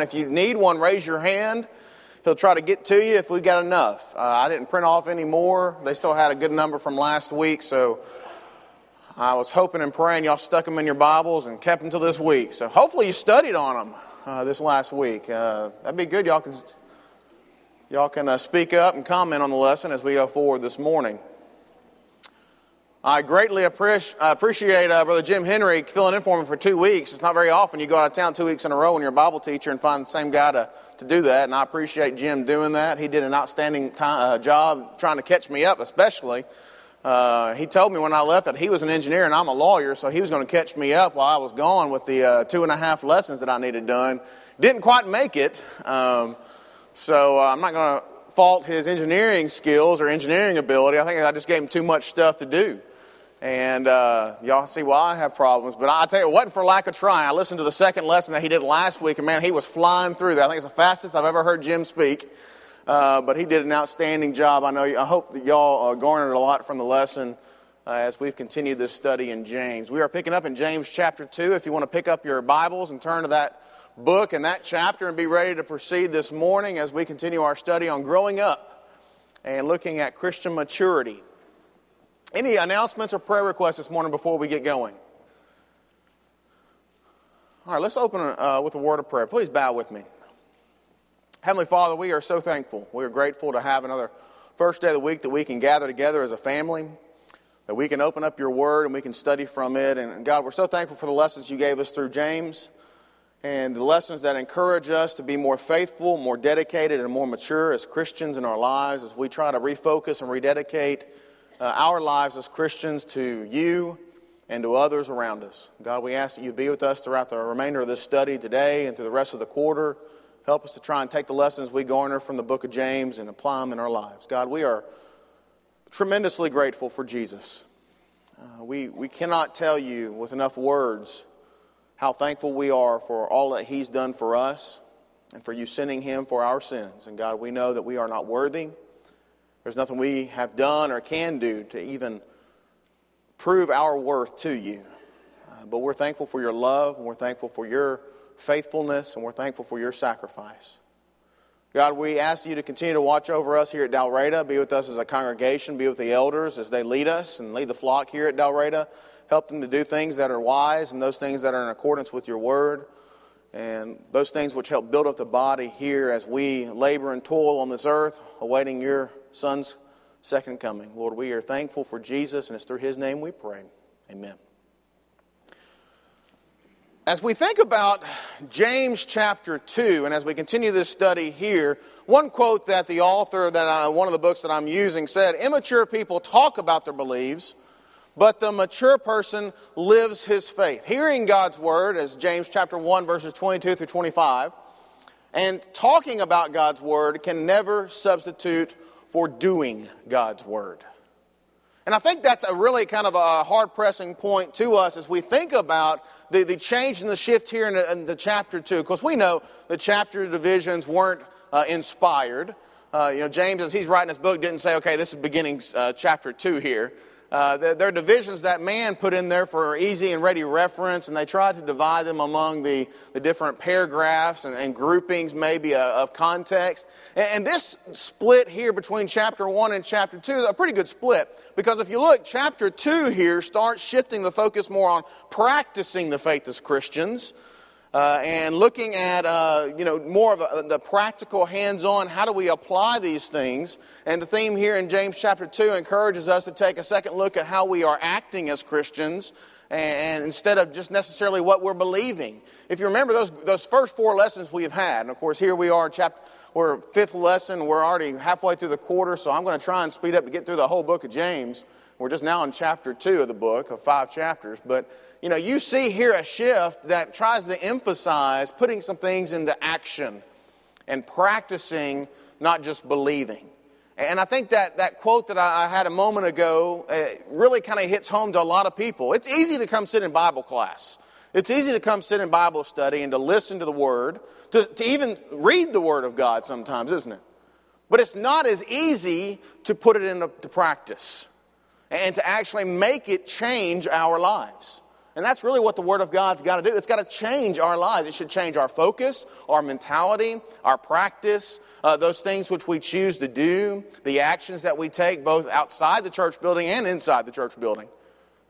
If you need one, raise your hand. He'll try to get to you if we got enough. Uh, I didn't print off any more. They still had a good number from last week, so I was hoping and praying y'all stuck them in your Bibles and kept them till this week. So hopefully you studied on them uh, this last week. Uh, that'd be good. Y'all can y'all can uh, speak up and comment on the lesson as we go forward this morning. I greatly appreciate, uh, Brother Jim Henry filling in for me for two weeks. It's not very often you go out of town two weeks in a row when you're a Bible teacher and find the same guy to, to do that, and I appreciate Jim doing that. He did an outstanding time, uh, job trying to catch me up, especially. Uh, he told me when I left that he was an engineer and I'm a lawyer, so he was going to catch me up while I was gone with the uh, two and a half lessons that I needed done. Didn't quite make it, um, so uh, I'm not going to fault his engineering skills or engineering ability. I think I just gave him too much stuff to do. And uh, y'all see why I have problems. But I tell you, it wasn't for lack of trying. I listened to the second lesson that he did last week, and man, he was flying through that. I think it's the fastest I've ever heard Jim speak. Uh, but he did an outstanding job. I know. I hope that y'all uh, garnered a lot from the lesson uh, as we've continued this study in James. We are picking up in James chapter two. If you want to pick up your Bibles and turn to that book and that chapter and be ready to proceed this morning as we continue our study on growing up and looking at Christian maturity. Any announcements or prayer requests this morning before we get going? All right, let's open uh, with a word of prayer. Please bow with me. Heavenly Father, we are so thankful. We are grateful to have another first day of the week that we can gather together as a family, that we can open up your word and we can study from it. And God, we're so thankful for the lessons you gave us through James and the lessons that encourage us to be more faithful, more dedicated, and more mature as Christians in our lives as we try to refocus and rededicate uh, our lives as Christians to you and to others around us. God, we ask that you be with us throughout the remainder of this study today and through the rest of the quarter. Help us to try and take the lessons we garner from the book of James and apply them in our lives. God, we are tremendously grateful for Jesus. Uh, we, we cannot tell you with enough words how thankful we are for all that He's done for us and for you sending Him for our sins. And God, we know that we are not worthy. There's nothing we have done or can do to even prove our worth to you. Uh, but we're thankful for your love, and we're thankful for your faithfulness, and we're thankful for your sacrifice. God, we ask you to continue to watch over us here at Dalraida, be with us as a congregation, be with the elders as they lead us and lead the flock here at Dalraida. Help them to do things that are wise and those things that are in accordance with your word and those things which help build up the body here as we labor and toil on this earth, awaiting your Son's second coming. Lord, we are thankful for Jesus, and it's through his name we pray. Amen. As we think about James chapter 2, and as we continue this study here, one quote that the author, that I, one of the books that I'm using, said Immature people talk about their beliefs, but the mature person lives his faith. Hearing God's word, as James chapter 1, verses 22 through 25, and talking about God's word can never substitute for doing God's word. And I think that's a really kind of a hard pressing point to us as we think about the, the change and the shift here in the, in the chapter 2. Because we know the chapter divisions weren't uh, inspired. Uh, you know, James, as he's writing his book, didn't say, okay, this is beginning uh, chapter 2 here. Uh, there are divisions that man put in there for easy and ready reference, and they tried to divide them among the, the different paragraphs and, and groupings, maybe, uh, of context. And, and, this split here between chapter 1 and chapter 2 is a pretty good split, because if you look, chapter 2 here starts shifting the focus more on practicing the faith as Christians. Uh, and looking at uh, you know more of a, the practical hands-on how do we apply these things? And the theme here in james chapter 2 encourages us to take a second look at how we are acting as christians and, instead of just necessarily what we're believing. If you remember those, those first four lessons we've had and of course here we are chapter we're fifth lesson we're already halfway through the quarter so i'm going to try and speed up to get through the whole book of james we're just now in chapter 2 of the book of five chapters but you know, you see here a shift that tries to emphasize putting some things into action and practicing, not just believing. And I think that, that quote that I had a moment ago uh, really kind of hits home to a lot of people. It's easy to come sit in Bible class. It's easy to come sit in Bible study and to listen to the Word, to, to even read the Word of God sometimes, isn't it? But it's not as easy to put it into practice and to actually make it change our lives. And that's really what the Word of God's got to do. It's got to change our lives. It should change our focus, our mentality, our practice, uh, those things which we choose to do, the actions that we take both outside the church building and inside the church building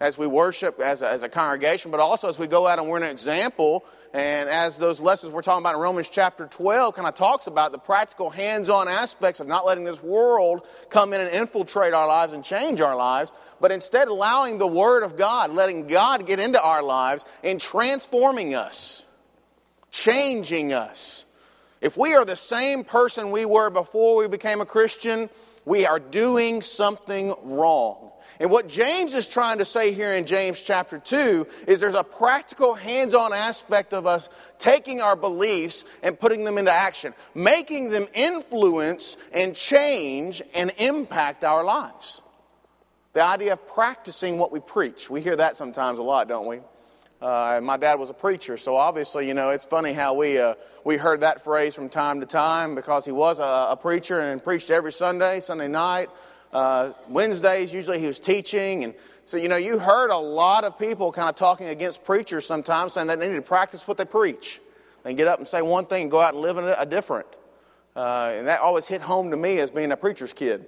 as we worship as a, as a congregation, but also as we go out and we're an example. And as those lessons we're talking about in Romans chapter 12 kind of talks about the practical hands on aspects of not letting this world come in and infiltrate our lives and change our lives, but instead allowing the Word of God, letting God get into our lives and transforming us, changing us. If we are the same person we were before we became a Christian, we are doing something wrong. And what James is trying to say here in James chapter 2 is there's a practical, hands on aspect of us taking our beliefs and putting them into action, making them influence and change and impact our lives. The idea of practicing what we preach. We hear that sometimes a lot, don't we? Uh, my dad was a preacher, so obviously, you know, it's funny how we, uh, we heard that phrase from time to time because he was a, a preacher and preached every Sunday, Sunday night. Uh, Wednesdays, usually he was teaching. And so, you know, you heard a lot of people kind of talking against preachers sometimes, saying that they need to practice what they preach. They get up and say one thing and go out and live in a different. Uh, and that always hit home to me as being a preacher's kid.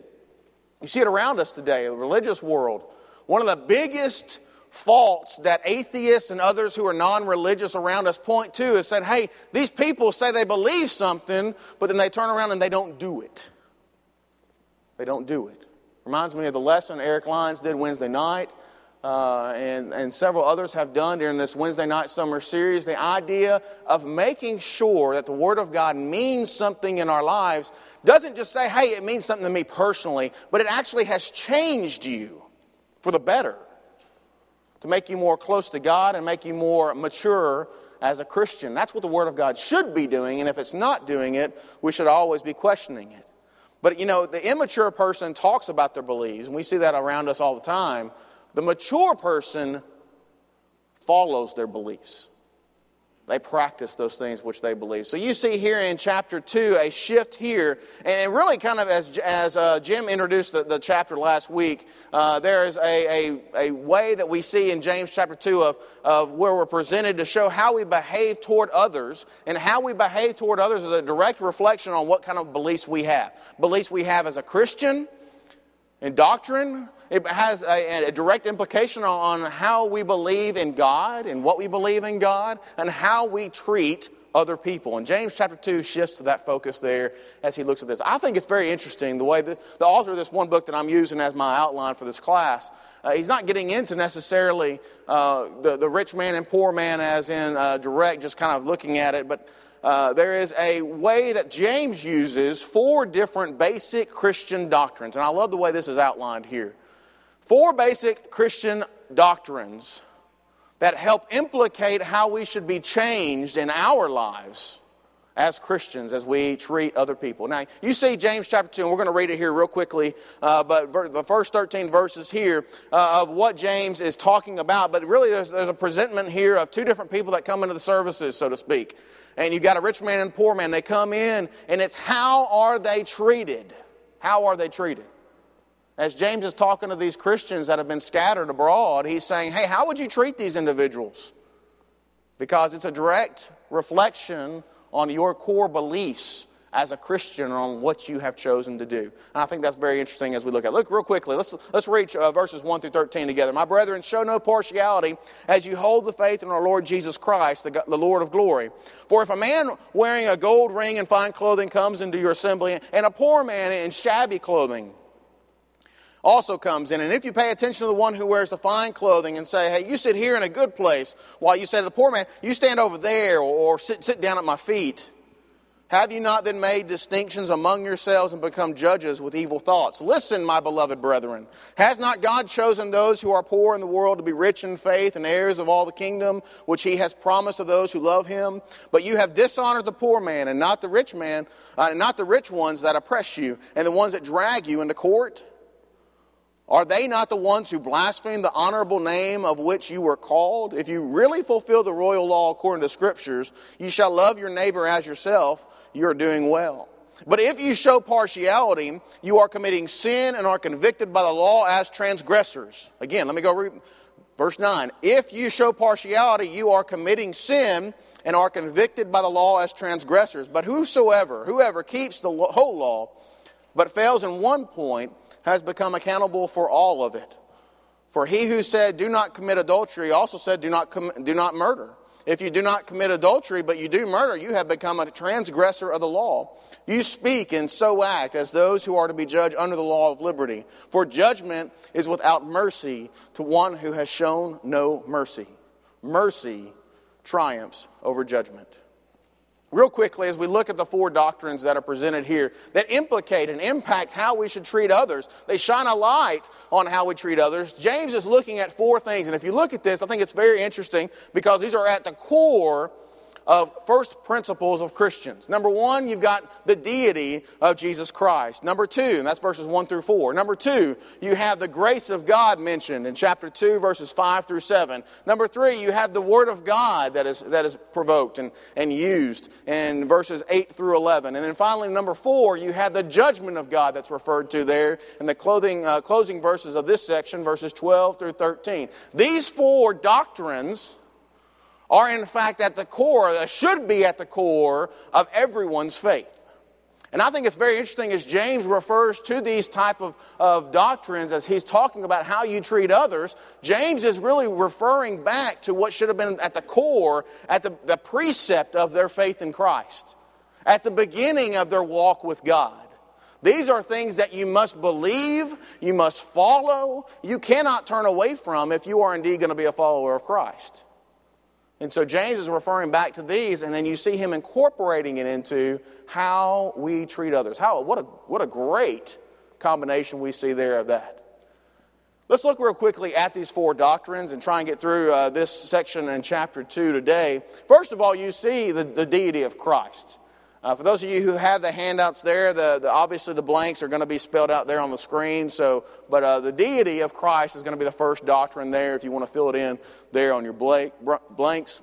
You see it around us today, the religious world. One of the biggest faults that atheists and others who are non religious around us point to is saying, hey, these people say they believe something, but then they turn around and they don't do it. They don't do it. Reminds me of the lesson Eric Lyons did Wednesday night, uh, and, and several others have done during this Wednesday night summer series. The idea of making sure that the Word of God means something in our lives doesn't just say, hey, it means something to me personally, but it actually has changed you for the better to make you more close to God and make you more mature as a Christian. That's what the Word of God should be doing, and if it's not doing it, we should always be questioning it. But you know, the immature person talks about their beliefs, and we see that around us all the time. The mature person follows their beliefs. They practice those things which they believe. So you see here in chapter 2 a shift here. And really, kind of as, as uh, Jim introduced the, the, chapter last week, uh, there is a, a, a, way that we see in James chapter 2 of, of where we're presented to show how we behave toward others. And how we behave toward others is a direct reflection on what kind of beliefs we have. Beliefs we have as a Christian, in doctrine, it has a, a, direct implication on how we believe in God and what we believe in God and how we treat other people. And James chapter 2 shifts to that focus there as he looks at this. I think it's very interesting the way that the author of this one book that I'm using as my outline for this class, uh, he's not getting into necessarily uh, the, the rich man and poor man as in uh, direct, just kind of looking at it, but uh, there is a way that James uses four different basic Christian doctrines. And I love the way this is outlined here. Four basic Christian doctrines that help implicate how we should be changed in our lives as Christians as we treat other people. Now, you see James chapter 2, and we're going to read it here real quickly, uh, but the first 13 verses here uh, of what James is talking about, but really there's, there's, a presentment here of two different people that come into the services, so to speak. And you've got a rich man and a poor man. They come in, and it's how are they treated? How are they treated? As James is talking to these Christians that have been scattered abroad, he's saying, Hey, how would you treat these individuals? Because it's a direct reflection on your core beliefs as a Christian on what you have chosen to do. And I think that's very interesting as we look at it. Look real quickly. Let's, let's read uh, verses 1 through 13 together. My brethren, show no partiality as you hold the faith in our Lord Jesus Christ, the, the Lord of glory. For if a man wearing a gold ring and fine clothing comes into your assembly, and a poor man in shabby clothing, also comes in. And if you pay attention to the one who wears the fine clothing and say, hey, you sit here in a good place, while you say to the poor man, you stand over there or sit, sit down at my feet. Have you not then made distinctions among yourselves and become judges with evil thoughts? Listen, my beloved brethren. Has not God chosen those who are poor in the world to be rich in faith and heirs of all the kingdom which he has promised to those who love him? But you have dishonored the poor man and not the rich man, uh, not the rich ones that oppress you and the ones that drag you into court. Are they not the ones who blaspheme the honorable name of which you were called? If you really fulfill the royal law according to scriptures, you shall love your neighbor as yourself, you are doing well. But if you show partiality, you are committing sin and are convicted by the law as transgressors. Again, let me go read Verse 9 If you show partiality, you are committing sin and are convicted by the law as transgressors. But whosoever, whoever keeps the whole law, but fails in one point, has become accountable for all of it. For he who said, Do not commit adultery, also said, Do not, com- do not murder. If you do not commit adultery, but you do murder, you have become a transgressor of the law. You speak and so act as those who are to be judged under the law of liberty. For judgment is without mercy to one who has shown no mercy. Mercy triumphs over judgment. Real quickly, as we look at the four doctrines that are presented here that implicate and impact how we should treat others, they shine a light on how we treat others. James is looking at four things. And if you look at this, I think it's very interesting because these are at the core of first principles of Christians. Number one, you've got the deity of Jesus Christ. Number two, and that's verses one through four. Number two, you have the grace of God mentioned in chapter two, verses five through seven. Number three, you have the word of God that is, that is provoked and, and used in verses eight through 11. And then finally, number four, you have the judgment of God that's referred to there in the clothing, uh, closing verses of this section, verses 12 through 13. These four doctrines are in fact at the core, uh, should be at the core of everyone's faith. And I think it's very interesting as James refers to these type of, of doctrines as he's talking about how you treat others. James is really referring back to what should have been at the core, at the, the precept of their faith in Christ, at the beginning of their walk with God. These are things that you must believe, you must follow, you cannot turn away from if you are indeed going to be a follower of Christ. And so James is referring back to these, and then you see him incorporating it into how we treat others. How, what, a, what a great combination we see there of that. Let's look real quickly at these four doctrines and try and get through uh, this section in chapter 2 today. First of all, you see the, the deity of Christ. Uh, for those of you who have the handouts there, the, the, obviously the blanks are going to be spelled out there on the screen. So, but uh, the deity of Christ is going to be the first doctrine there. If you want to fill it in there on your blank, blanks.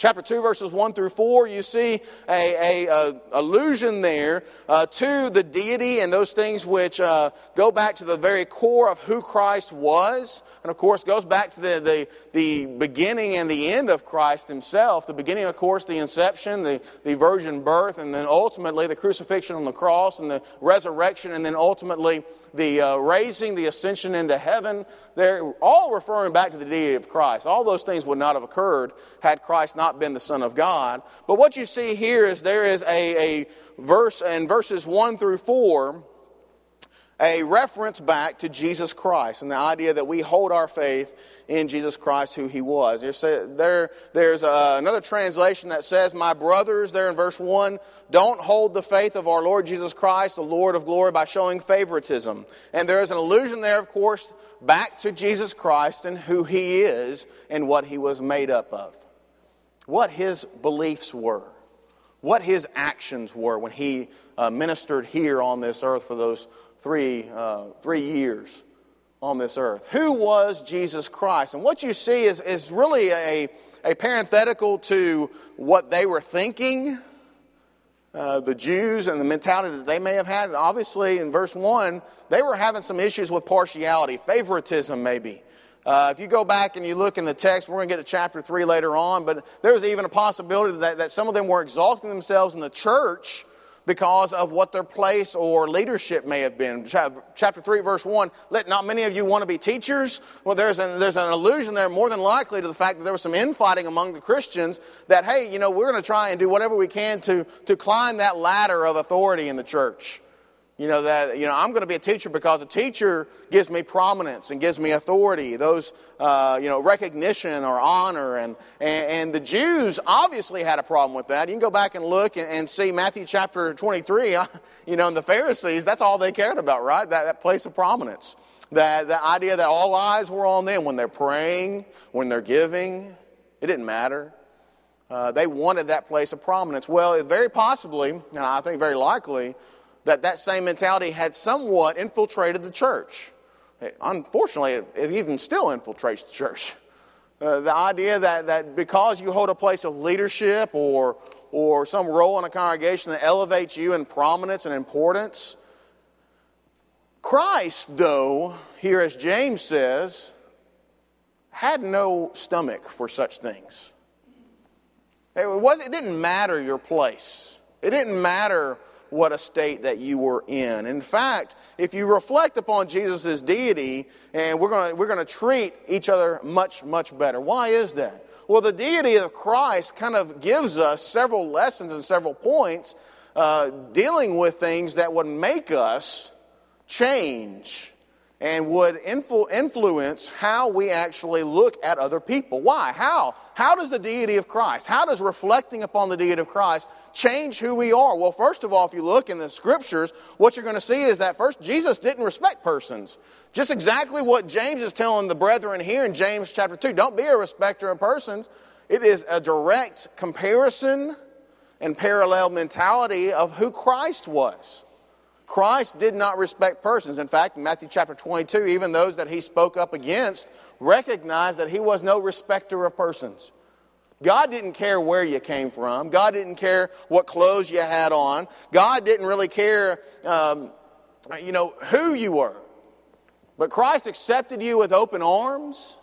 Chapter 2, verses 1 through 4, you see a, a, a allusion there uh, to the deity and those things which uh, go back to the very core of who Christ was. And of course, goes back to the, the, the beginning and the end of Christ himself. The beginning, of course, the inception, the, the virgin birth, and then ultimately the crucifixion on the cross and the resurrection, and then ultimately the uh, raising, the ascension into heaven. They're all referring back to the deity of Christ. All those things would not have occurred had Christ not been the Son of God. But what you see here is there is a, a verse in verses 1 through 4 a reference back to Jesus Christ and the idea that we hold our faith in Jesus Christ, who he was. There, there's a, another translation that says, My brothers, there in verse 1, don't hold the faith of our Lord Jesus Christ, the Lord of glory, by showing favoritism. And there is an allusion there, of course, back to Jesus Christ and who he is and what he was made up of, what his beliefs were what his actions were when he uh, ministered here on this earth for those three, uh, three years on this earth. Who was Jesus Christ? And what you see is, is really a, a parenthetical to what they were thinking, uh, the Jews and the mentality that they may have had. And obviously, in verse 1, they were having some issues with partiality, favoritism, maybe. Uh, if you go back and you look in the text, we're going to get to chapter 3 later on, but there was even a possibility that, that some of them were exalting themselves in the church because of what their place or leadership may have been. Chapter 3, verse 1 Let not many of you want to be teachers. Well, there's an, there's an allusion there, more than likely, to the fact that there was some infighting among the Christians that, hey, you know, we're going to try and do whatever we can to, to climb that ladder of authority in the church. You know, that, you know, I'm going to be a teacher because a teacher gives me prominence and gives me authority, those, uh, you know, recognition or honor. And, and, and, the Jews obviously had a problem with that. You can go back and look and, and see Matthew chapter 23, you know, and the Pharisees, that's all they cared about, right? That, that place of prominence. That, the idea that all eyes were on them when they're praying, when they're giving, it didn't matter. Uh, they wanted that place of prominence. Well, very possibly, and I think very likely, that that same mentality had somewhat infiltrated the church. Unfortunately, it even still infiltrates the church. Uh, the idea that, that because you hold a place of leadership or, or some role in a congregation that elevates you in prominence and importance. Christ, though, here as James says, had no stomach for such things. It, was, it didn't matter your place, it didn't matter what a state that you were in. In fact, if you reflect upon Jesus' deity, and we're going we're to treat each other much, much better. Why is that? Well, the deity of Christ kind of gives us several lessons and several points uh, dealing with things that would make us change and would influ- influence how we actually look at other people. Why? How? How does the deity of Christ, how does reflecting upon the deity of Christ change who we are? Well, first of all, if you look in the scriptures, what you're going to see is that first, Jesus didn't respect persons. Just exactly what James is telling the brethren here in James chapter 2. Don't be a respecter of persons. It is a direct comparison and parallel mentality of who Christ was. Christ did not respect persons. In fact, in Matthew chapter 22, even those that he spoke up against recognized that he was no respecter of persons. God didn't care where you came from. God didn't care what clothes you had on. God didn't really care, um, you know, who you were. But Christ accepted you with open arms.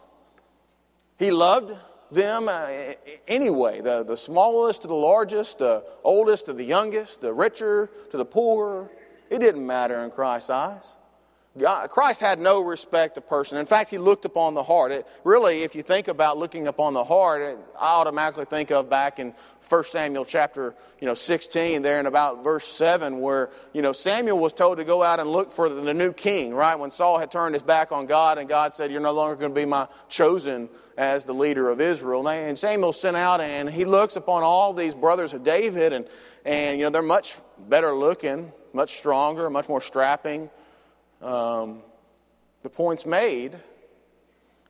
He loved them uh, anyway the, the smallest to the largest, the oldest to the youngest, the richer to the poorer, it didn't matter in Christ's eyes. God, Christ had no respect of person. In fact, he looked upon the heart. It, really, if you think about looking upon the heart, it, I automatically think of back in 1 Samuel chapter you know, 16, there in about verse 7, where you know, Samuel was told to go out and look for the, new king, right? When Saul had turned his back on God and God said, You're no longer going to be my chosen as the leader of Israel. And Samuel sent out and he looks upon all these brothers of David, and, and you know, they're much better looking much stronger, much more strapping. Um, the point's made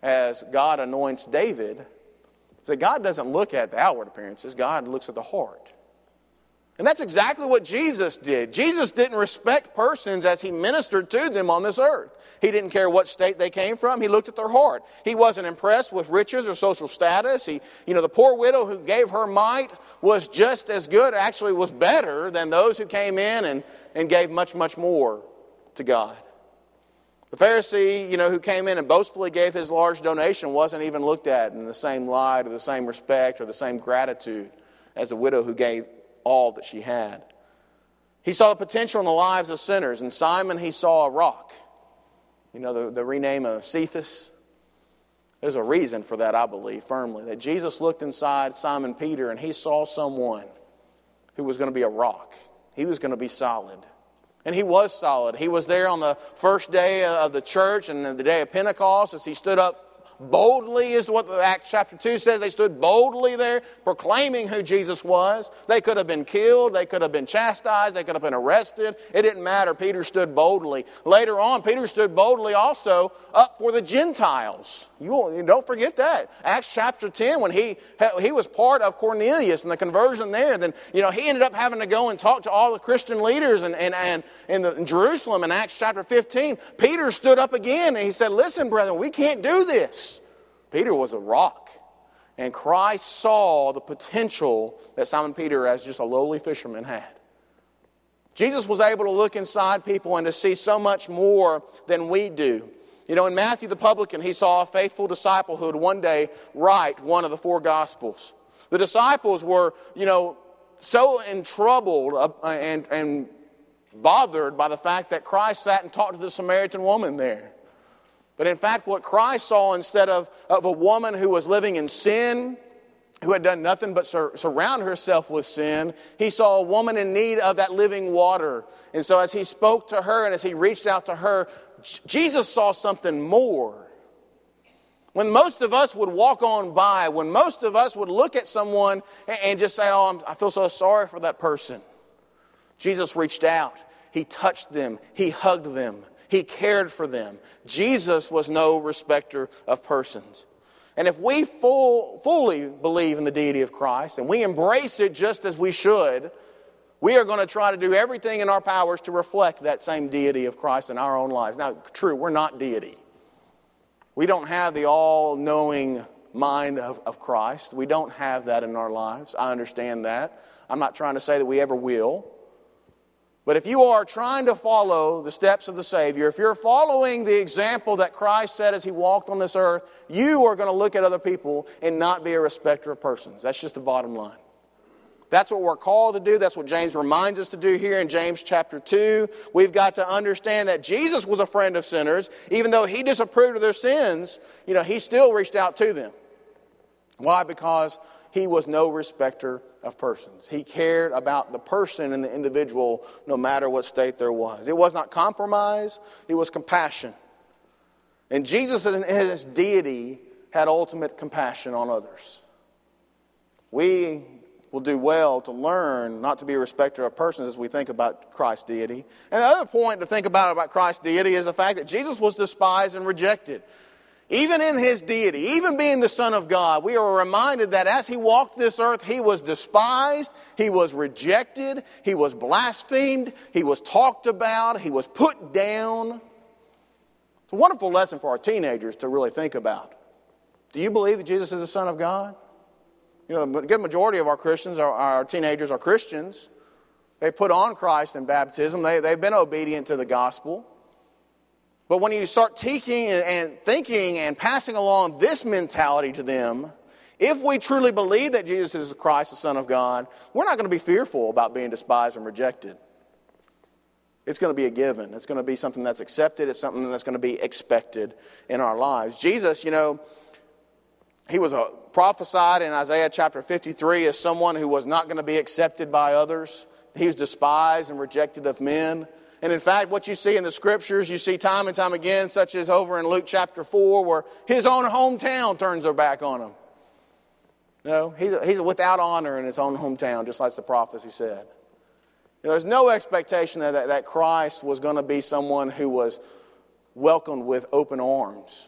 as God anoints David is that God doesn't look at the outward appearances, God looks at the heart. And that's exactly what Jesus did. Jesus didn't respect persons as he ministered to them on this earth. He didn't care what state they came from. He looked at their heart. He wasn't impressed with riches or social status. He, you know, the poor widow who gave her mite was just as good, actually was better than those who came in and and gave much, much more to God. The Pharisee, you know, who came in and boastfully gave his large donation wasn't even looked at in the same light or the same respect or the same gratitude as the widow who gave all that she had. He saw the potential in the lives of sinners. and Simon, he saw a rock. You know, the, the rename of Cephas. There's a reason for that, I believe, firmly. That Jesus looked inside Simon Peter and he saw someone who was going to be a rock he was going to be solid. And he was solid. He was there on the first day of the church and the day of Pentecost as he stood up boldly is what Acts chapter 2 says. They stood boldly there proclaiming who Jesus was. They could have been killed. They could have been chastised. They could have been arrested. It didn't matter. Peter stood boldly. Later on, Peter stood boldly also up for the Gentiles. You don't forget that. Acts chapter 10, when he, he was part of Cornelius and the conversion there, then, you know, he ended up having to go and talk to all the Christian leaders and, and, and in, the, in Jerusalem in Acts chapter 15. Peter stood up again and he said, listen, brethren, we can't do this. Peter was a rock. And Christ saw the potential that Simon Peter, as just a lowly fisherman, had. Jesus was able to look inside people and to see so much more than we do. You know, in Matthew the publican, he saw a faithful disciple who would one day write one of the four Gospels. The disciples were, you know, so entroubled uh, and, and bothered by the fact that Christ sat and talked to the Samaritan woman there. But in fact, what Christ saw instead of, of a woman who was living in sin, who had done nothing but sur- surround herself with sin, he saw a woman in need of that living water. And so as he spoke to her and as he reached out to her, Jesus saw something more. When most of us would walk on by, when most of us would look at someone and just say, Oh, i feel so sorry for that person, Jesus reached out. He touched them, He hugged them, he cared for them. Jesus was no respecter of persons. And if we full, fully believe in the deity of Christ and we embrace it just as we should, we are going to try to do everything in our powers to reflect that same deity of Christ in our own lives. Now, true, we're not deity. We don't have the all knowing mind of, of Christ. We don't have that in our lives. I understand that. I'm not trying to say that we ever will. But if you are trying to follow the steps of the Savior, if you're following the example that Christ set as He walked on this earth, you are going to look at other people and not be a respecter of persons. That's just the bottom line. That's what we're called to do. That's what James reminds us to do here in James chapter 2. We've got to understand that Jesus was a friend of sinners. Even though he disapproved of their sins, you know, he still reached out to them. Why? Because he was no respecter of persons. He cared about the person and the individual no matter what state there was. It was not compromise, it was compassion. And Jesus, in his deity, had ultimate compassion on others. We will do well to learn not to be a respecter of persons as we think about Christ's deity. And the other point to think about about Christ's deity is the fact that Jesus was despised and rejected. Even in his deity, even being the Son of God, we are reminded that as he walked this earth, he was despised, he was rejected, he was blasphemed, he was talked about, he was put down. It's a wonderful lesson for our teenagers to really think about. Do you believe that Jesus is the Son of God? You know, the good majority of our Christians, our, our teenagers, are Christians. They put on Christ in baptism, they, they've been obedient to the gospel. But when you start teaching and thinking and passing along this mentality to them, if we truly believe that Jesus is the Christ, the Son of God, we're not going to be fearful about being despised and rejected. It's going to be a given. It's going to be something that's accepted. It's something that's going to be expected in our lives. Jesus, you know, he was a, prophesied in Isaiah chapter 53 as someone who was not going to be accepted by others. He was despised and rejected of men. And in fact, what you see in the scriptures, you see time and time again, such as over in Luke chapter 4, where his own hometown turns their back on him. You know, he's, he's without honor in his own hometown, just like the prophecy said. You know, there's no expectation that, that, that Christ was going to be someone who was welcomed with open arms.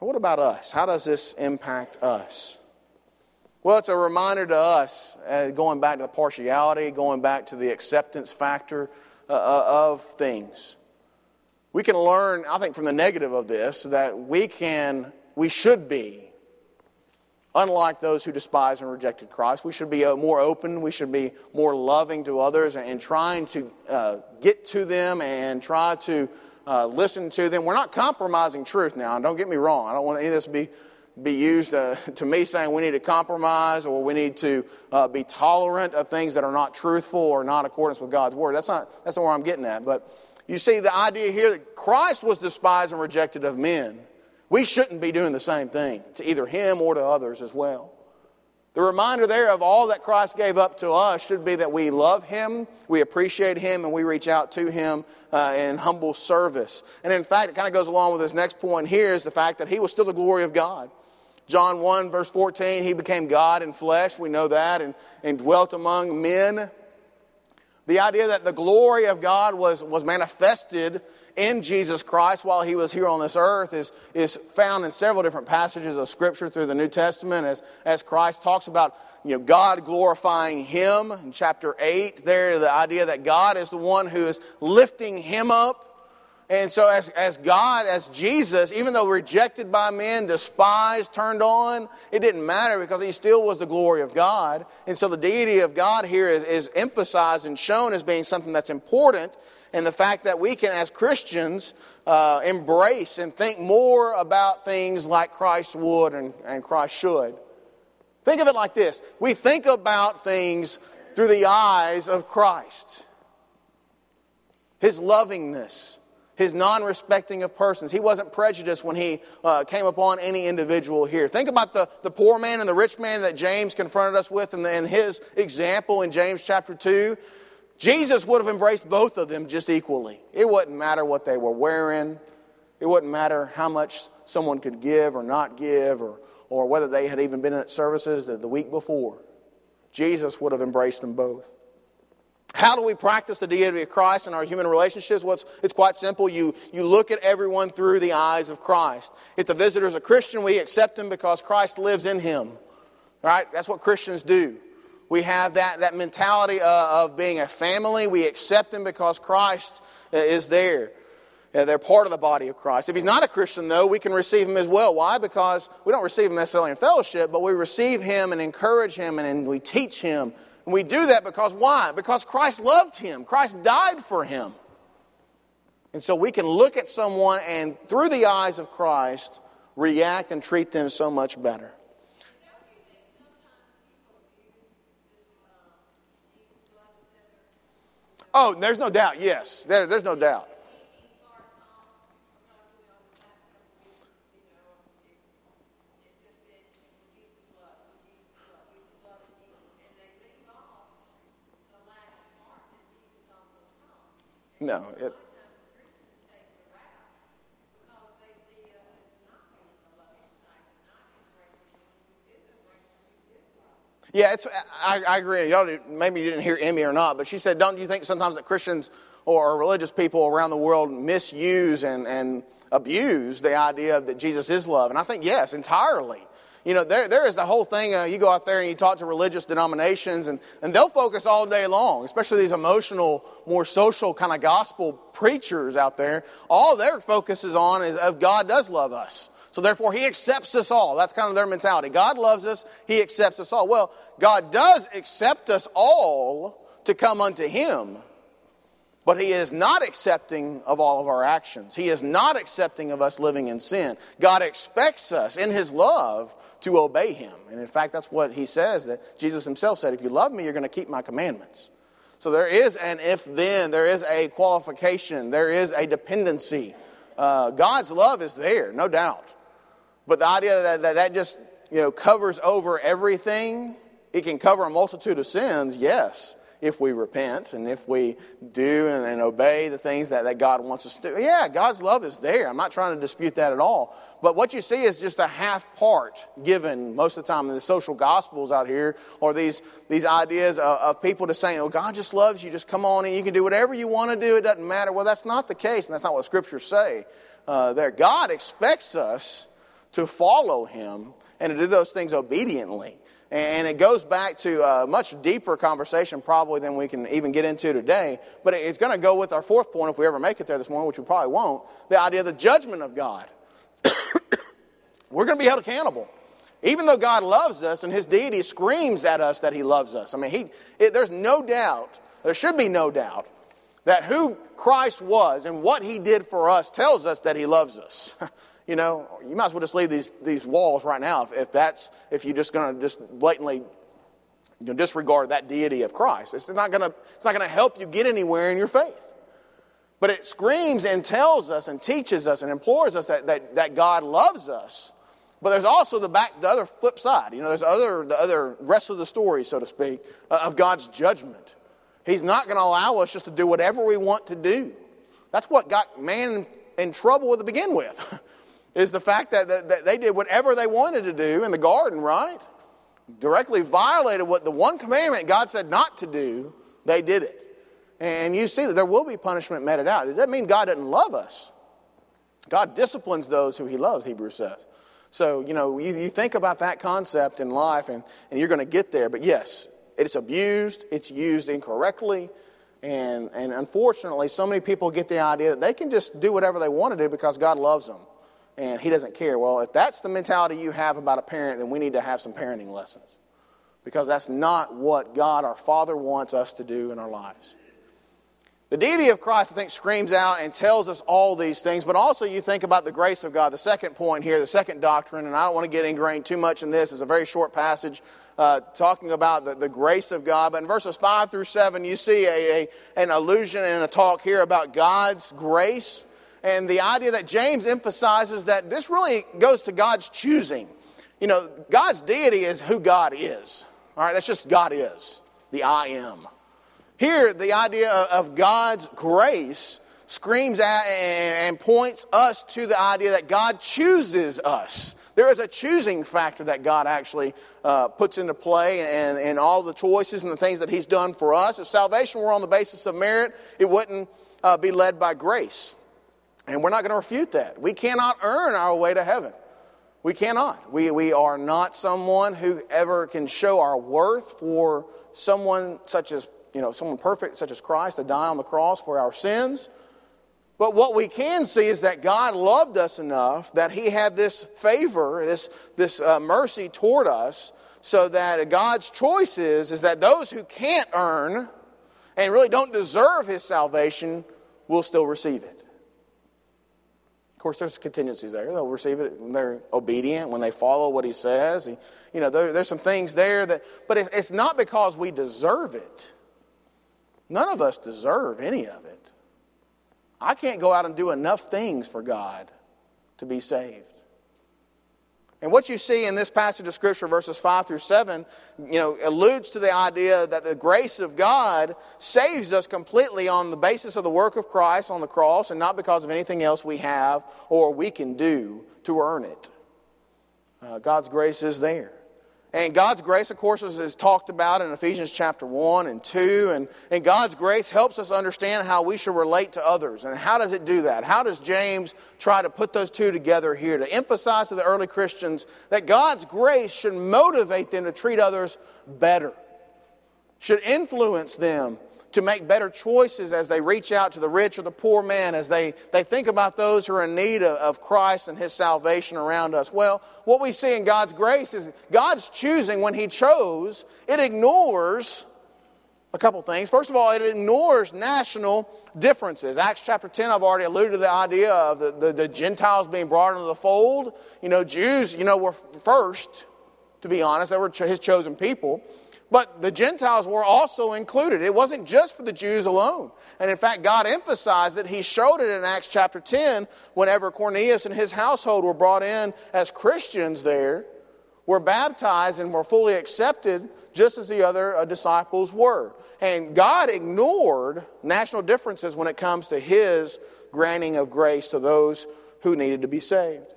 what about us? How does this impact us? Well, it's a reminder to us, uh, going back to the partiality, going back to the acceptance factor uh, uh, of things. We can learn, I think, from the negative of this, that we can, we should be, unlike those who despise and rejected Christ. We should be uh, more open, we should be more loving to others, and, trying to uh, get to them and try to uh, listen to them. We're not compromising truth now, don't get me wrong. I don't want any of this to be be used uh, to me saying we need to compromise or we need to uh, be tolerant of things that are not truthful or not in accordance with God's word. That's not, that's not where I'm getting at. But you see the idea here that Christ was despised and rejected of men. We shouldn't be doing the same thing to either him or to others as well. The reminder there of all that Christ gave up to us should be that we love Him, we appreciate Him, and we reach out to Him uh, in humble service. And in fact, it kind of goes along with this next point here is the fact that He was still the glory of God. John 1, verse 14, he became God in flesh. We know that, and, and dwelt among men. The idea that the glory of God was, was manifested in Jesus Christ while he was here on this earth is, is found in several different passages of Scripture through the New Testament as, as Christ talks about you know, God glorifying him in chapter 8. There, the idea that God is the one who is lifting him up and so, as, as God, as Jesus, even though rejected by men, despised, turned on, it didn't matter because he still was the glory of God. And so, the deity of God here is, is emphasized and shown as being something that's important. And the fact that we can, as Christians, uh, embrace and think more about things like Christ would and, and Christ should. Think of it like this we think about things through the eyes of Christ, his lovingness his non respecting of persons. He wasn't prejudiced when he uh, came upon any individual here. Think about the, the poor man and the rich man that James confronted us with and, in his example in James chapter 2. Jesus would have embraced both of them just equally. It wouldn't matter what they were wearing, it wouldn't matter how much someone could give or not give, or, or whether they had even been at services the, the week before. Jesus would have embraced them both. How do we practice the deity of Christ in our human relationships? Well, it's, it's, quite simple. You, you look at everyone through the eyes of Christ. If the visitor is a Christian, we accept him because Christ lives in him. Right? That's what Christians do. We have that, that mentality uh, of being a family. We accept them because Christ uh, is there. Uh, they're part of the body of Christ. If he's not a Christian, though, we can receive him as well. Why? Because we don't receive him necessarily in fellowship, but we receive him and encourage him and we teach him And we do that because why? Because Christ loved him, Christ died for him. And so we can look at someone and, through the eyes of Christ, react and treat them so much better. Oh, there's no doubt. Yes, there, there's no doubt. No, it, Yeah, it's, I, I agree. Y'all, maybe you didn't hear Emmy or not, but she said, Don't you think sometimes that Christians or religious people around the world misuse and, and abuse the idea that Jesus is love? And I think, yes, entirely. You know, there, there is the whole thing. Uh, you go out there and you talk to religious denominations, and, and they'll focus all day long, especially these emotional, more social kind of gospel preachers out there. All their focus is on is of God does love us. So therefore, he accepts us all. That's kind of their mentality. God loves us, he accepts us all. Well, God does accept us all to come unto him, but he is not accepting of all of our actions. He is not accepting of us living in sin. God expects us in his love to obey him. And in fact, that's what he says that Jesus himself said, if you love me, you're going to keep my commandments. So there is an if then, there is a qualification, there is a dependency. Uh, God's love is there, no doubt. But the idea that, that that just you know covers over everything, it can cover a multitude of sins, yes, if we repent and if we do and, and, obey the things that, that God wants us to do. Yeah, God's love is there. I'm not trying to dispute that at all. But what you see is just a half part given most of the time in the social gospels out here, or these, these ideas of, of people just saying, oh, God just loves you, just come on and you can do whatever you want to do, it doesn't matter. Well, that's not the case, and that's not what scriptures say uh, there. God expects us to follow him and to do those things obediently. And it goes back to a much deeper conversation, probably, than we can even get into today. But it's going to go with our fourth point if we ever make it there this morning, which we probably won't the idea of the judgment of God. We're going to be held accountable. Even though God loves us and his deity screams at us that he loves us. I mean, he, it, there's no doubt, there should be no doubt, that who Christ was and what he did for us tells us that he loves us. you know, you might as well just leave these, these walls right now if, if that's, if you're just going to just blatantly you know, disregard that deity of Christ. It's not going to, it's not going to help you get anywhere in your faith. But it screams and tells us and teaches us and implores us that, that, that God loves us. But there's also the back, the other flip side. You know, there's other, the other rest of the story, so to speak, uh, of God's judgment. He's not going to allow us just to do whatever we want to do. That's what got man in trouble to begin with. is the fact that, that, that they did whatever they wanted to do in the garden, right? Directly violated what the one commandment God said not to do, they did it. And you see that there will be punishment meted out. It doesn't mean God doesn't love us. God disciplines those who he loves, Hebrews says. So, you know, you, you think about that concept in life and, and you're going to get there. But yes, it's abused, it's used incorrectly. And, and unfortunately, so many people get the idea that they can just do whatever they want to do because God loves them and he doesn't care. Well, if that's the mentality you have about a parent, then we need to have some parenting lessons because that's not what God, our Father, wants us to do in our lives. The deity of Christ, I think, screams out and tells us all these things, but also you think about the grace of God. The second point here, the second doctrine, and I don't want to get ingrained too much in this, it's a very short passage uh, talking about the, the, grace of God. But in verses 5 through 7, you see a, a, an allusion and a talk here about God's grace and the idea that James emphasizes that this really goes to God's choosing. You know, God's deity is who God is. All right, that's just God is, the I am. Here, the idea of God's grace screams at and points us to the idea that God chooses us. There is a choosing factor that God actually uh, puts into play and, and all the choices and the things that He's done for us. If salvation were on the basis of merit, it wouldn't uh, be led by grace. And we're not going to refute that. We cannot earn our way to heaven. We cannot. We, we are not someone who ever can show our worth for someone such as, you know, someone perfect such as Christ to die on the cross for our sins. But what we can see is that God loved us enough that He had this favor, this, this uh, mercy toward us, so that God's choice is, is that those who can't earn and really don't deserve his salvation will still receive it. Course, there's contingencies there. They'll receive it when they're obedient, when they follow what he says. He, you know, there, there's some things there that, but it, it's not because we deserve it. None of us deserve any of it. I can't go out and do enough things for God to be saved. And what you see in this passage of Scripture, verses 5 through 7, you know, alludes to the idea that the grace of God saves us completely on the basis of the work of Christ on the cross and not because of anything else we have or we can do to earn it. Uh, God's grace is there. And God's grace, of course, is, talked about in Ephesians chapter 1 and 2. And, and God's grace helps us understand how we should relate to others. And how does it do that? How does James try to put those two together here to emphasize to the early Christians that God's grace should motivate them to treat others better, should influence them to make better choices as they reach out to the rich or the poor man, as they, they think about those who are in need of, of Christ and His salvation around us. Well, what we see in God's grace is God's choosing when He chose, it ignores a couple things. First of all, it ignores national differences. Acts chapter 10, I've already alluded to the idea of the, the, the, Gentiles being brought into the fold. You know, Jews, you know, were first, to be honest, they were his chosen people. But the Gentiles were also included. It wasn't just for the Jews alone. And in fact, God emphasized that He showed it in Acts chapter 10 whenever Cornelius and his household were brought in as Christians there, were baptized and were fully accepted just as the other uh, disciples were. And God ignored national differences when it comes to his granting of grace to those who needed to be saved.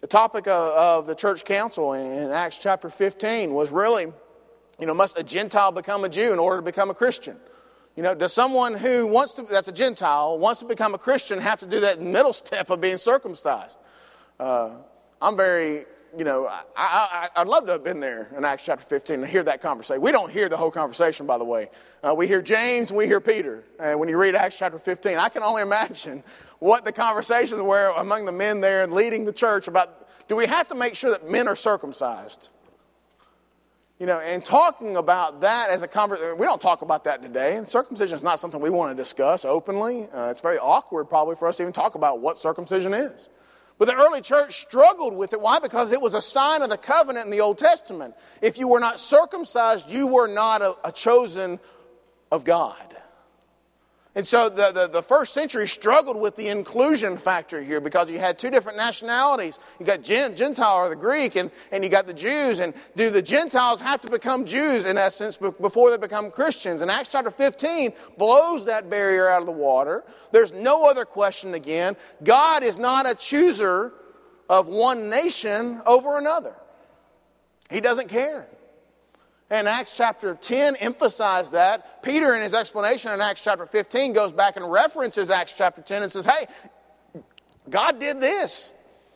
The topic of, of the church council in Acts chapter 15 was really you know, must a Gentile become a Jew in order to become a Christian? You know, does someone who wants to, that's a Gentile, wants to become a Christian have to do that middle step of being circumcised? Uh, I'm very, you know, I, would love to have been there in Acts chapter 15 to hear that conversation. We don't hear the whole conversation, by the way. Uh, we hear James, we hear Peter. And when you read Acts chapter 15, I can only imagine what the conversations were among the men there and leading the church about do we have to make sure that men are circumcised? You know, and talking about that as a conversation, we don't talk about that today. And Circumcision is not something we want to discuss openly. Uh, it's very awkward, probably, for us to even talk about what circumcision is. But the early church struggled with it. Why? Because it was a sign of the covenant in the Old Testament. If you were not circumcised, you were not a, a chosen of God. And so the, the, the, first century struggled with the inclusion factor here because you had two different nationalities. You got Gentile or the Greek, and, and you got the Jews. And do the Gentiles have to become Jews in essence before they become Christians? And Acts chapter 15 blows that barrier out of the water. There's no other question again. God is not a chooser of one nation over another, He doesn't care. And Acts chapter 10 emphasized that. Peter, in his explanation in Acts chapter 15, goes back and references Acts chapter 10 and says, Hey, God did this.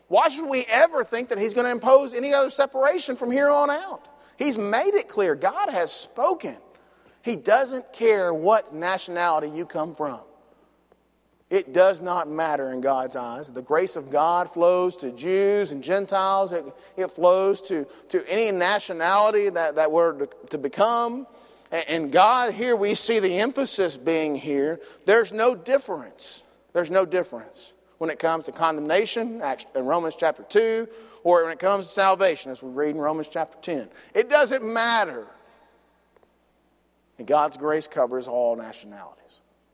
Why should we ever think that He's going to impose any other separation from here on out? He's made it clear. God has spoken. He doesn't care what nationality you come from. It does not matter in God's eyes. The grace of God flows to Jews and Gentiles. It, it flows to, to any nationality that, that we're to, to become. And, and God, here we see the emphasis being here. There's no difference. There's no difference when it comes to condemnation in Romans chapter 2 or when it comes to salvation, as we read in Romans chapter 10. It doesn't matter. And God's grace covers all nationalities.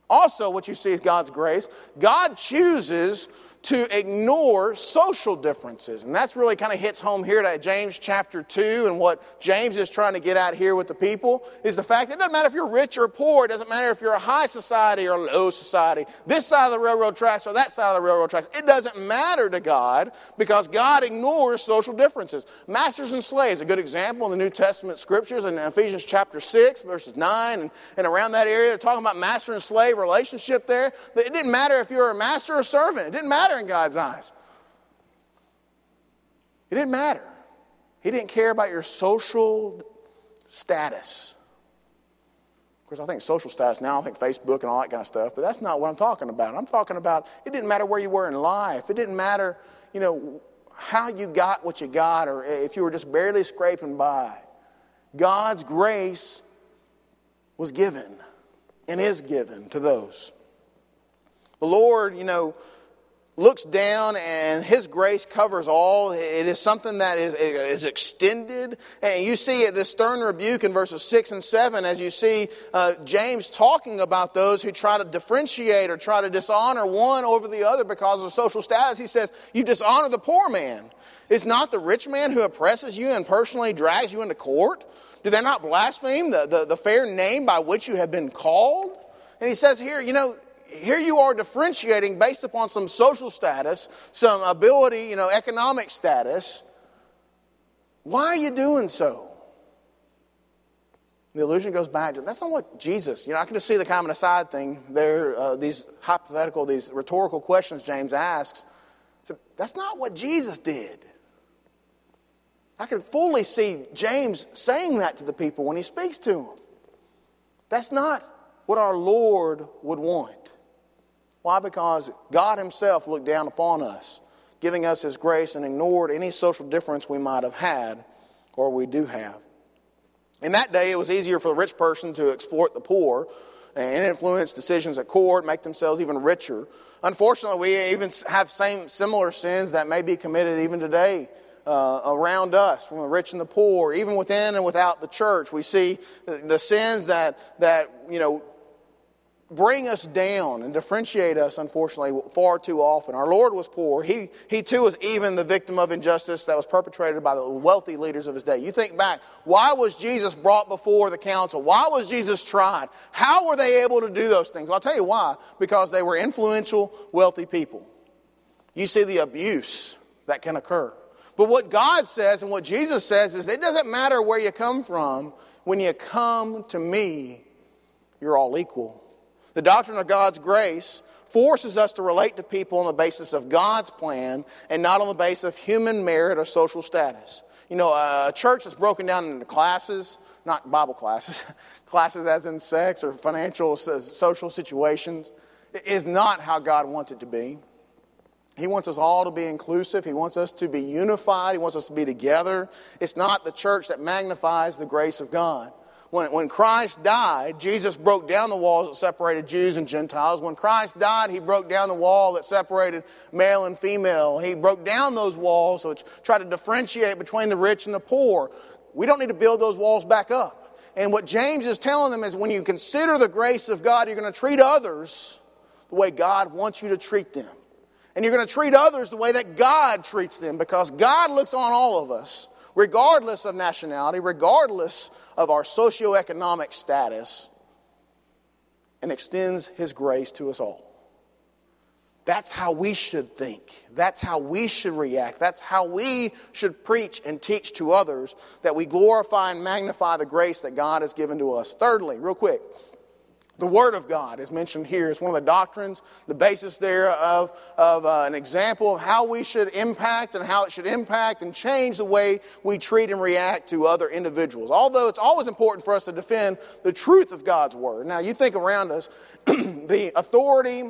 Also, what you see is God's grace. God chooses to ignore social differences. And that's really kind of hits home here to James chapter 2 and what James is trying to get out here with the people is the fact that it doesn't matter if you're rich or poor, it doesn't matter if you're a high society or a low society, this side of the railroad tracks or that side of the railroad tracks. It doesn't matter to God because God ignores social differences. Masters and slaves, a good example in the New Testament scriptures in Ephesians chapter 6, verses 9 and, and around that area, they're talking about master and slave relationship there. It didn't matter if you're a master or servant. It didn't matter matter in God's eyes. It didn't matter. He didn't care about your social status. Of course, I think social status now, I think Facebook and all that kind of stuff, but that's not what I'm talking about. I'm talking about it didn't matter where you were in life. It didn't matter, you know, how you got what you got or if you were just barely scraping by. God's grace was given and is given to those. The Lord, you know, looks down and his grace covers all. It is something that is, is extended. And you see this stern rebuke in verses 6 and 7 as you see uh, James talking about those who try to differentiate or try to dishonor one over the other because of social status. He says, You dishonor the poor man. Is not the rich man who oppresses you and personally drags you into court? Do they not blaspheme the, the, the fair name by which you have been called? And he says here, you know, here you are differentiating based upon some social status, some ability, you know, economic status. Why are you doing so? The illusion goes back to that's not what Jesus, you know, I can just see the common aside thing there, uh, these hypothetical, these rhetorical questions James asks. So that's not what Jesus did. I can fully see James saying that to the people when he speaks to them. That's not what our Lord would want. Why? Because God Himself looked down upon us, giving us His grace and ignored any social difference we might have had or we do have. In that day, it was easier for the rich person to exploit the poor and influence decisions at court, make themselves even richer. Unfortunately, we even have same similar sins that may be committed even today uh, around us, from the rich and the poor, even within and without the church. We see the, the sins that that you know bring us down and differentiate us, unfortunately, far too often. Our Lord was poor. He, he too was even the victim of injustice that was perpetrated by the wealthy leaders of his day. You think back, why was Jesus brought before the council? Why was Jesus tried? How were they able to do those things? Well, I'll tell you why. Because they were influential, wealthy people. You see the abuse that can occur. But what God says and what Jesus says is it doesn't matter where you come from. When you come to me, you're all equal. The doctrine of God's grace forces us to relate to people on the basis of God's plan and not on the basis of human merit or social status. You know, a church that's broken down into classes, not Bible classes, classes as in sex or financial, social situations, is not how God wants it to be. He wants us all to be inclusive. He wants us to be unified. He wants us to be together. It's not the church that magnifies the grace of God. When, when Christ died, Jesus broke down the walls that separated Jews and Gentiles. When Christ died, he broke down the wall that separated male and female. He broke down those walls which tried to differentiate between the rich and the poor. We don't need to build those walls back up. And what James is telling them is when you consider the grace of God, you're going to treat others the way God wants you to treat them. And you're going to treat others the way that God treats them because God looks on all of us regardless of nationality, regardless of our socioeconomic status, and extends His grace to us all. That's how we should think. That's how we should react. That's how we should preach and teach to others that we glorify and magnify the grace that God has given to us. Thirdly, real quick, the Word of God is mentioned here. It's one of the doctrines, the basis there of, of uh, an example of how we should impact and how it should impact and change the way we treat and react to other individuals. Although it's always important for us to defend the truth of God's Word. Now, you think around us, the authority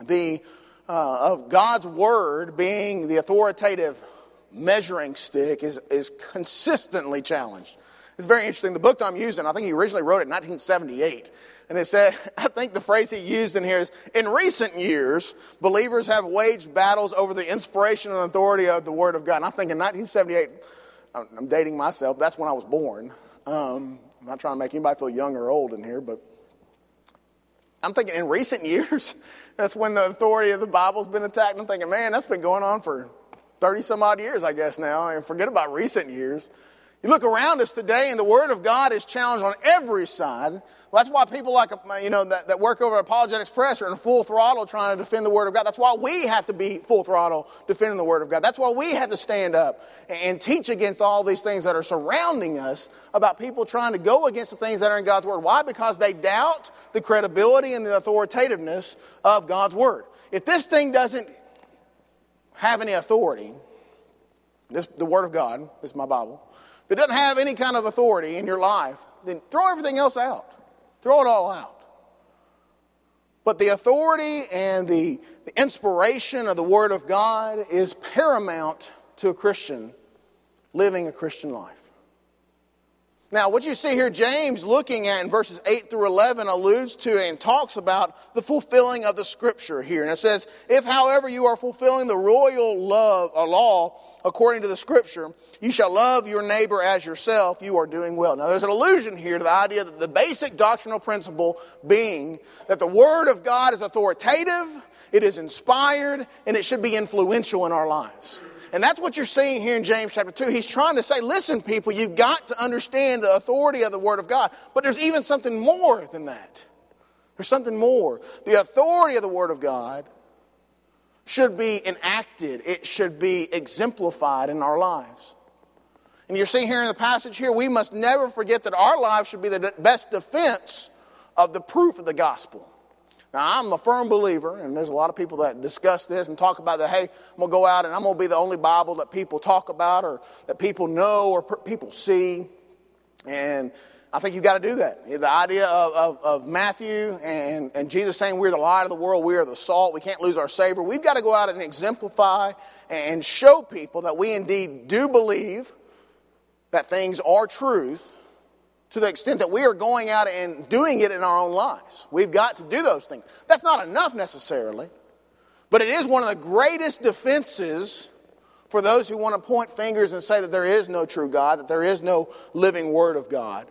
the, uh, of God's Word being the authoritative measuring stick is, is consistently challenged. It's very interesting. The book that I'm using, I think he originally wrote it in 1978. And it said, I think the phrase he used in here is In recent years, believers have waged battles over the inspiration and authority of the Word of God. And I think in 1978, I'm dating myself, that's when I was born. Um, I'm not trying to make anybody feel young or old in here, but I'm thinking in recent years, that's when the authority of the Bible's been attacked. I'm thinking, man, that's been going on for 30 some odd years, I guess now. And forget about recent years. You look around us today, and the Word of God is challenged on every side. Well, that's why people like uh, you know that, that work over at Apologetics Press are in full throttle trying to defend the Word of God. That's why we have to be full throttle defending the Word of God. That's why we have to stand up and, and teach against all these things that are surrounding us about people trying to go against the things that are in God's Word. Why? Because they doubt the credibility and the authoritativeness of God's Word. If this thing doesn't have any authority, this, the Word of God, this is my Bible if it doesn't have any kind of authority in your life, then throw everything else out. Throw it all out. But the authority and the, the inspiration of the Word of God is paramount to a Christian living a Christian life. Now, what you see here, James looking at in verses 8 through 11 alludes to and talks about the fulfilling of the scripture here. And it says, If, however, you are fulfilling the royal love or law according to the scripture, you shall love your neighbor as yourself, you are doing well. Now, there's an allusion here to the idea that the basic doctrinal principle being that the word of God is authoritative, it is inspired, and it should be influential in our lives. And that's what you're seeing here in James chapter 2. He's trying to say, listen, people, you've got to understand the authority of the Word of God. But there's even something more than that. There's something more. The authority of the Word of God should be enacted, it should be exemplified in our lives. And you're seeing here in the passage here, we must never forget that our lives should be the best defense of the proof of the gospel. Now, I'm a firm believer, and there's a lot of people that discuss this and talk about that, hey, I'm going to go out and I'm going to be the only Bible that people talk about or that people know or people see. And I think you've got to do that. The idea of, of, of, Matthew and, and Jesus saying we're the light of the world, we are the salt, we can't lose our savor. We've got to go out and exemplify and show people that we indeed do believe that things are truth to the extent that we are going out and doing it in our own lives. We've got to do those things. That's not enough necessarily, but it is one of the greatest defenses for those who want to point fingers and say that there is no true God, that there is no living Word of God.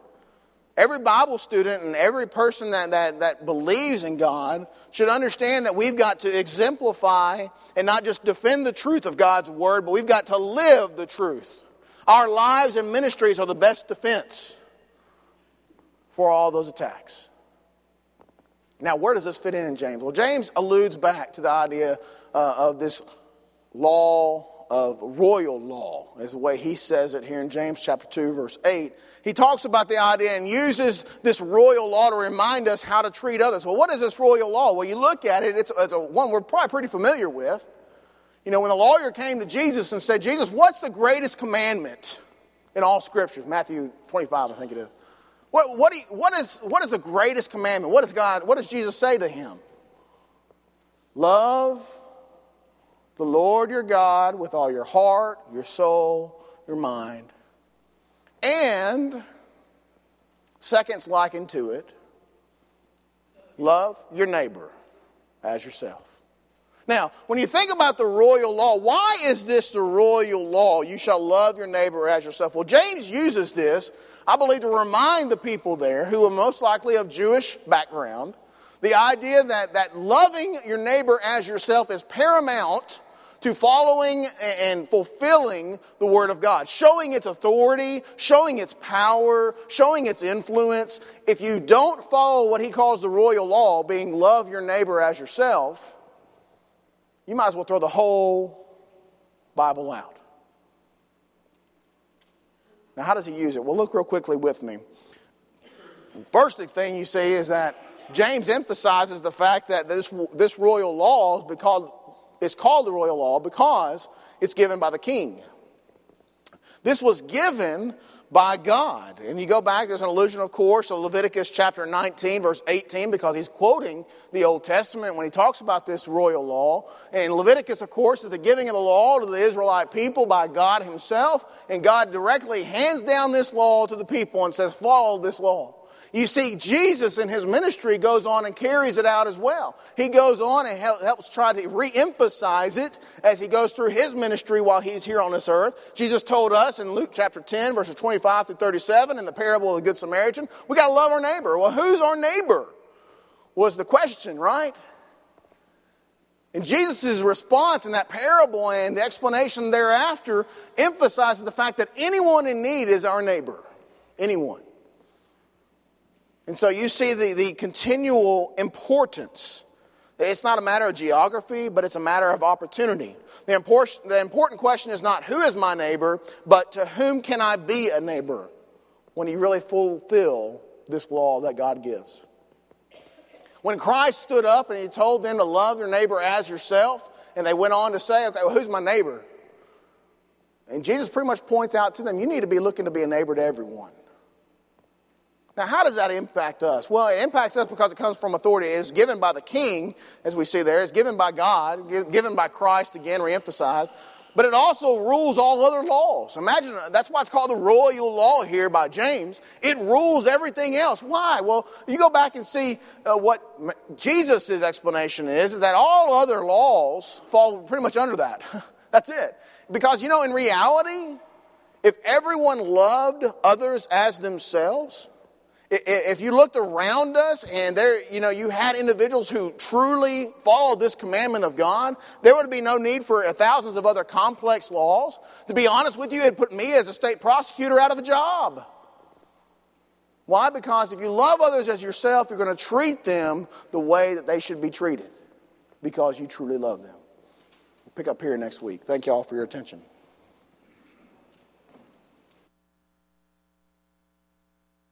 Every Bible student and every person that, that, that believes in God should understand that we've got to exemplify and not just defend the truth of God's Word, but we've got to live the truth. Our lives and ministries are the best defense for all those attacks. Now, where does this fit in in James? Well, James alludes back to the idea uh, of this law of royal law, is the way he says it here in James chapter 2, verse 8. He talks about the idea and uses this royal law to remind us how to treat others. Well, what is this royal law? Well, you look at it, it's, it's a one we're probably pretty familiar with. You know, when the lawyer came to Jesus and said, Jesus, what's the greatest commandment in all scriptures? Matthew 25, I think it is. What, what, what, is, what is the greatest commandment? What does God, what does Jesus say to him? Love the Lord your God with all your heart, your soul, your mind. And, seconds likened to it, love your neighbor as yourself. Now, when you think about the royal law, why is this the royal law? You shall love your neighbor as yourself. Well, James uses this, I believe, to remind the people there who are most likely of Jewish background the idea that, that loving your neighbor as yourself is paramount to following and fulfilling the Word of God, showing its authority, showing its power, showing its influence. If you don't follow what he calls the royal law, being love your neighbor as yourself, you might as well throw the whole Bible out. Now, how does he use it? Well, look real quickly with me. First thing you see is that James emphasizes the fact that this, this royal law is called, is called the royal law because it's given by the king. This was given by God. And you go back, there's an allusion, of course, to Leviticus chapter 19, verse 18, because he's quoting the Old Testament when he talks about this royal law. And Leviticus, of course, is the giving of the law to the Israelite people by God himself. And God directly hands down this law to the people and says, follow this law. You see, Jesus in his ministry goes on and carries it out as well. He goes on and helps try to re emphasize it as he goes through his ministry while he's here on this earth. Jesus told us in Luke chapter 10, verses 25 through 37, in the parable of the Good Samaritan, we got to love our neighbor. Well, who's our neighbor? Was the question, right? And Jesus' response in that parable and the explanation thereafter emphasizes the fact that anyone in need is our neighbor. Anyone. And so you see the, the continual importance. It's not a matter of geography, but it's a matter of opportunity. The important, the important question is not who is my neighbor, but to whom can I be a neighbor when you really fulfill this law that God gives. When Christ stood up and he told them to love your neighbor as yourself, and they went on to say, okay, well, who's my neighbor? And Jesus pretty much points out to them, you need to be looking to be a neighbor to everyone. Now, how does that impact us? Well, it impacts us because it comes from authority. It's given by the king, as we see there. It's given by God, given by Christ, again, reemphasized. but it also rules all other laws. Imagine that's why it's called the royal law here by James. It rules everything else. Why? Well, you go back and see uh, what Jesus' explanation is, is that all other laws fall pretty much under that. that's it. Because, you know, in reality, if everyone loved others as themselves, if you looked around us and there, you know, you had individuals who truly followed this commandment of God, there would be no need for uh, thousands of other complex laws. To be honest with you, it'd put me as a state prosecutor out of a job. Why? Because if you love others as yourself, you're going to treat them the way that they should be treated because you truly love them. We'll pick up here next week. Thank you all for your attention.